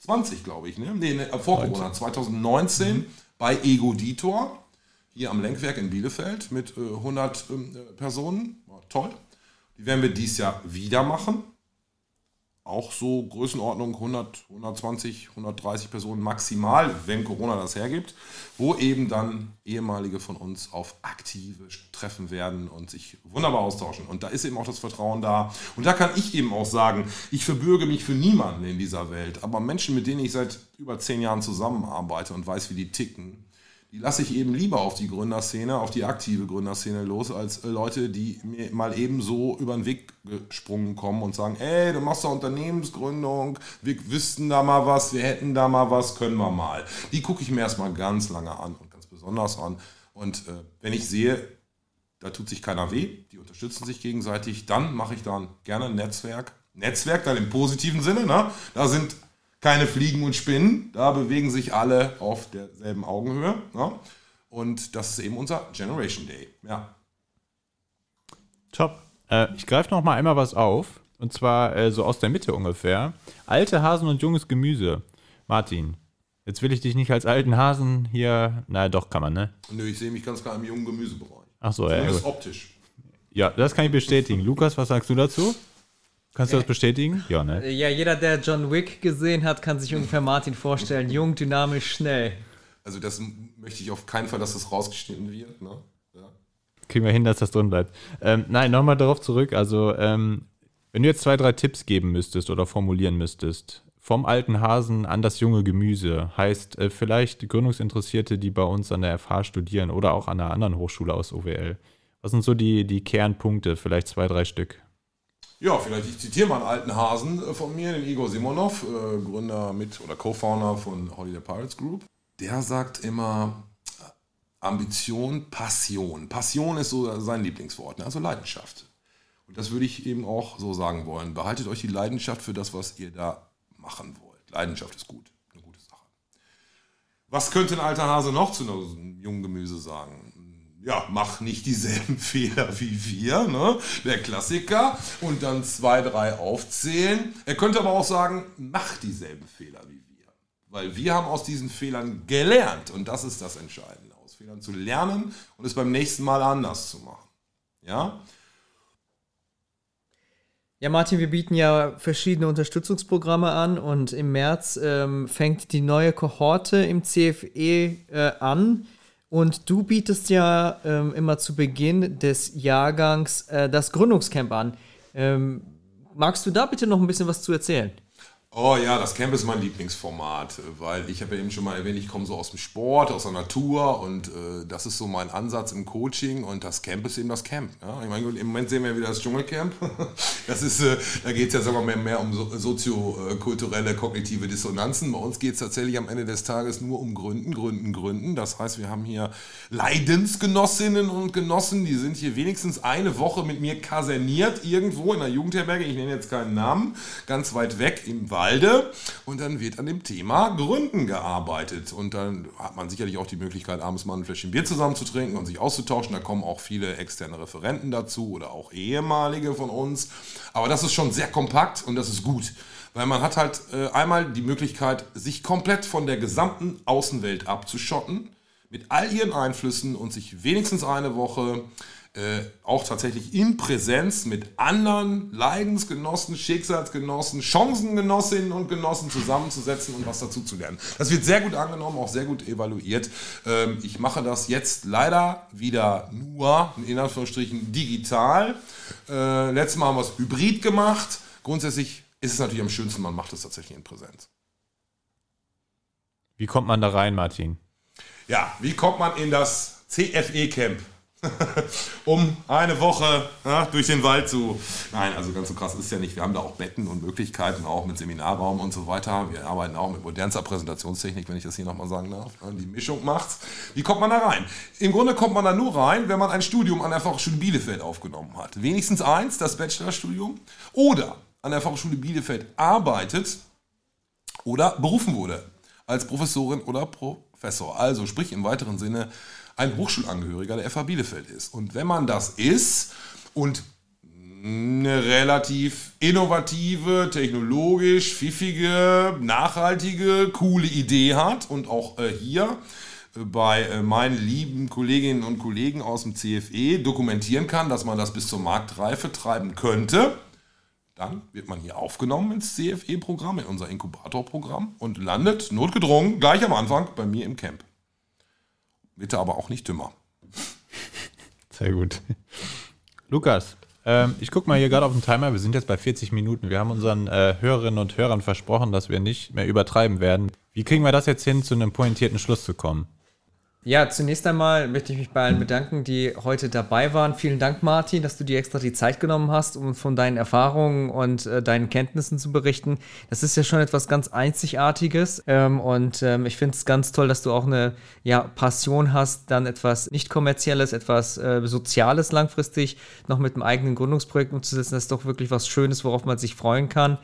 2020, glaube ich. Ne? Nee, ne, vor Corona, 2019 mhm. bei Egoditor hier am Lenkwerk in Bielefeld mit äh, 100 äh, Personen. War toll. Die werden wir dieses Jahr wieder machen auch so Größenordnung 100, 120, 130 Personen maximal, wenn Corona das hergibt, wo eben dann ehemalige von uns auf aktive Treffen werden und sich wunderbar austauschen. Und da ist eben auch das Vertrauen da. Und da kann ich eben auch sagen, ich verbürge mich für niemanden in dieser Welt, aber Menschen, mit denen ich seit über zehn Jahren zusammenarbeite und weiß, wie die ticken, die lasse ich eben lieber auf die Gründerszene, auf die aktive Gründerszene los, als äh, Leute, die mir mal eben so über den Weg gesprungen kommen und sagen, ey, du machst doch Unternehmensgründung, wir wüssten da mal was, wir hätten da mal was, können wir mal. Die gucke ich mir erstmal ganz lange an und ganz besonders an. Und äh, wenn ich sehe, da tut sich keiner weh, die unterstützen sich gegenseitig, dann mache ich dann gerne ein Netzwerk. Netzwerk dann im positiven Sinne, ne? da sind keine Fliegen und Spinnen. Da bewegen sich alle auf derselben Augenhöhe. Ja? Und das ist eben unser Generation Day. Ja. Top. Äh, ich greife noch mal einmal was auf. Und zwar äh, so aus der Mitte ungefähr. Alte Hasen und junges Gemüse. Martin, jetzt will ich dich nicht als alten Hasen hier. Na doch, kann man, ne? Nö, ich sehe mich ganz klar im jungen Gemüsebereich. Ach so, ja. Zumindest optisch. Ja, das kann ich bestätigen. Lukas, was sagst du dazu? Kannst du das bestätigen? Ja, ne? Ja, jeder, der John Wick gesehen hat, kann sich ungefähr Martin vorstellen. Jung, dynamisch, schnell. Also das möchte ich auf keinen Fall, dass das rausgeschnitten wird. Ne? Ja. Kriegen wir hin, dass das drin bleibt. Ähm, nein, nochmal darauf zurück. Also, ähm, wenn du jetzt zwei, drei Tipps geben müsstest oder formulieren müsstest, vom alten Hasen an das junge Gemüse, heißt äh, vielleicht Gründungsinteressierte, die bei uns an der FH studieren oder auch an einer anderen Hochschule aus OWL. Was sind so die, die Kernpunkte? Vielleicht zwei, drei Stück. Ja, vielleicht ich zitiere mal einen alten Hasen äh, von mir, den Igor Simonov, äh, Gründer mit oder Co-Founder von Holiday Pirates Group. Der sagt immer Ambition, Passion. Passion ist so sein Lieblingswort, ne? also Leidenschaft. Und das würde ich eben auch so sagen wollen. Behaltet euch die Leidenschaft für das, was ihr da machen wollt. Leidenschaft ist gut, eine gute Sache. Was könnte ein alter Hase noch zu einem jungen Gemüse sagen? Ja, mach nicht dieselben Fehler wie wir, ne? Der Klassiker. Und dann zwei, drei aufzählen. Er könnte aber auch sagen, mach dieselben Fehler wie wir. Weil wir haben aus diesen Fehlern gelernt. Und das ist das Entscheidende. Aus Fehlern zu lernen und es beim nächsten Mal anders zu machen. Ja? Ja, Martin, wir bieten ja verschiedene Unterstützungsprogramme an und im März ähm, fängt die neue Kohorte im CFE äh, an. Und du bietest ja ähm, immer zu Beginn des Jahrgangs äh, das Gründungscamp an. Ähm, magst du da bitte noch ein bisschen was zu erzählen? Oh ja, das Camp ist mein Lieblingsformat, weil ich habe ja eben schon mal erwähnt, ich komme so aus dem Sport, aus der Natur und äh, das ist so mein Ansatz im Coaching und das Camp ist eben das Camp. Ja? Ich meine, im Moment sehen wir wieder das Dschungelcamp. Das ist, äh, da geht es ja sogar mehr, mehr um so, soziokulturelle kognitive Dissonanzen. Bei uns geht es tatsächlich am Ende des Tages nur um Gründen, Gründen, Gründen. Das heißt, wir haben hier Leidensgenossinnen und Genossen, die sind hier wenigstens eine Woche mit mir kaserniert irgendwo in einer Jugendherberge. Ich nenne jetzt keinen Namen, ganz weit weg im Wald Walde und dann wird an dem Thema Gründen gearbeitet. Und dann hat man sicherlich auch die Möglichkeit, abends mal ein Fläschchen Bier zusammen zu trinken und sich auszutauschen. Da kommen auch viele externe Referenten dazu oder auch ehemalige von uns. Aber das ist schon sehr kompakt und das ist gut. Weil man hat halt äh, einmal die Möglichkeit, sich komplett von der gesamten Außenwelt abzuschotten, mit all ihren Einflüssen und sich wenigstens eine Woche äh, auch tatsächlich in Präsenz mit anderen Leidensgenossen, Schicksalsgenossen, Chancengenossinnen und Genossen zusammenzusetzen und was dazu zu lernen. Das wird sehr gut angenommen, auch sehr gut evaluiert. Ähm, ich mache das jetzt leider wieder nur, in Anführungsstrichen, digital. Äh, letztes Mal haben wir es hybrid gemacht. Grundsätzlich ist es natürlich am schönsten, man macht es tatsächlich in Präsenz. Wie kommt man da rein, Martin? Ja, wie kommt man in das CFE-Camp? um eine Woche ja, durch den Wald zu. Nein, also ganz so krass ist es ja nicht. Wir haben da auch Betten und Möglichkeiten, auch mit Seminarraum und so weiter. Wir arbeiten auch mit modernster Präsentationstechnik, wenn ich das hier nochmal sagen darf. Die Mischung macht's. Wie kommt man da rein? Im Grunde kommt man da nur rein, wenn man ein Studium an der Fachhochschule Bielefeld aufgenommen hat. Wenigstens eins, das Bachelorstudium. Oder an der Fachhochschule Bielefeld arbeitet oder berufen wurde als Professorin oder Professor. Also sprich im weiteren Sinne ein Hochschulangehöriger der FH Bielefeld ist. Und wenn man das ist und eine relativ innovative, technologisch pfiffige, nachhaltige, coole Idee hat und auch äh, hier äh, bei äh, meinen lieben Kolleginnen und Kollegen aus dem CFE dokumentieren kann, dass man das bis zur Marktreife treiben könnte, dann wird man hier aufgenommen ins CFE-Programm, in unser Inkubatorprogramm und landet notgedrungen gleich am Anfang bei mir im Camp. Bitte aber auch nicht dümmer. Sehr gut. Lukas, ähm, ich gucke mal hier gerade auf den Timer. Wir sind jetzt bei 40 Minuten. Wir haben unseren äh, Hörerinnen und Hörern versprochen, dass wir nicht mehr übertreiben werden. Wie kriegen wir das jetzt hin, zu einem pointierten Schluss zu kommen? Ja, zunächst einmal möchte ich mich bei allen bedanken, die heute dabei waren. Vielen Dank, Martin, dass du dir extra die Zeit genommen hast, um von deinen Erfahrungen und äh, deinen Kenntnissen zu berichten. Das ist ja schon etwas ganz Einzigartiges ähm, und ähm, ich finde es ganz toll, dass du auch eine ja, Passion hast, dann etwas nicht kommerzielles, etwas äh, Soziales langfristig noch mit einem eigenen Gründungsprojekt umzusetzen. Das ist doch wirklich was Schönes, worauf man sich freuen kann.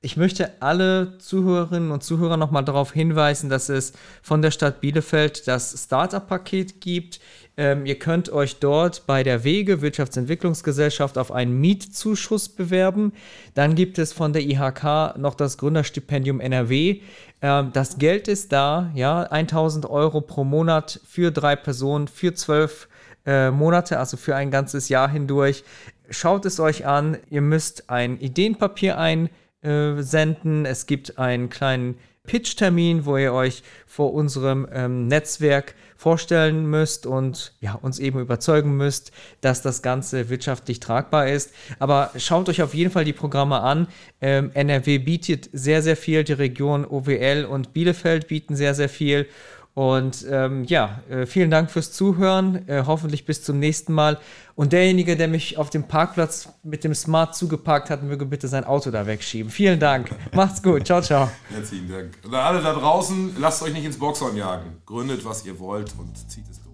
Ich möchte alle Zuhörerinnen und Zuhörer nochmal darauf hinweisen, dass es von der Stadt Bielefeld das Startup-Paket gibt. Ähm, ihr könnt euch dort bei der Wege Wirtschaftsentwicklungsgesellschaft auf einen Mietzuschuss bewerben. Dann gibt es von der IHK noch das Gründerstipendium NRW. Ähm, das Geld ist da, ja, 1000 Euro pro Monat für drei Personen, für zwölf äh, Monate, also für ein ganzes Jahr hindurch. Schaut es euch an. Ihr müsst ein Ideenpapier ein äh, senden. Es gibt einen kleinen Pitch-Termin, wo ihr euch vor unserem ähm, Netzwerk vorstellen müsst und ja, uns eben überzeugen müsst, dass das Ganze wirtschaftlich tragbar ist. Aber schaut euch auf jeden Fall die Programme an. Ähm, NRW bietet sehr, sehr viel. Die Region OWL und Bielefeld bieten sehr, sehr viel. Und ähm, ja, äh, vielen Dank fürs Zuhören. Äh, hoffentlich bis zum nächsten Mal. Und derjenige, der mich auf dem Parkplatz mit dem Smart zugeparkt hat, möge bitte sein Auto da wegschieben. Vielen Dank. Macht's gut. Ciao, ciao. Herzlichen Dank. Und alle da draußen, lasst euch nicht ins Boxhorn jagen. Gründet, was ihr wollt und zieht es durch.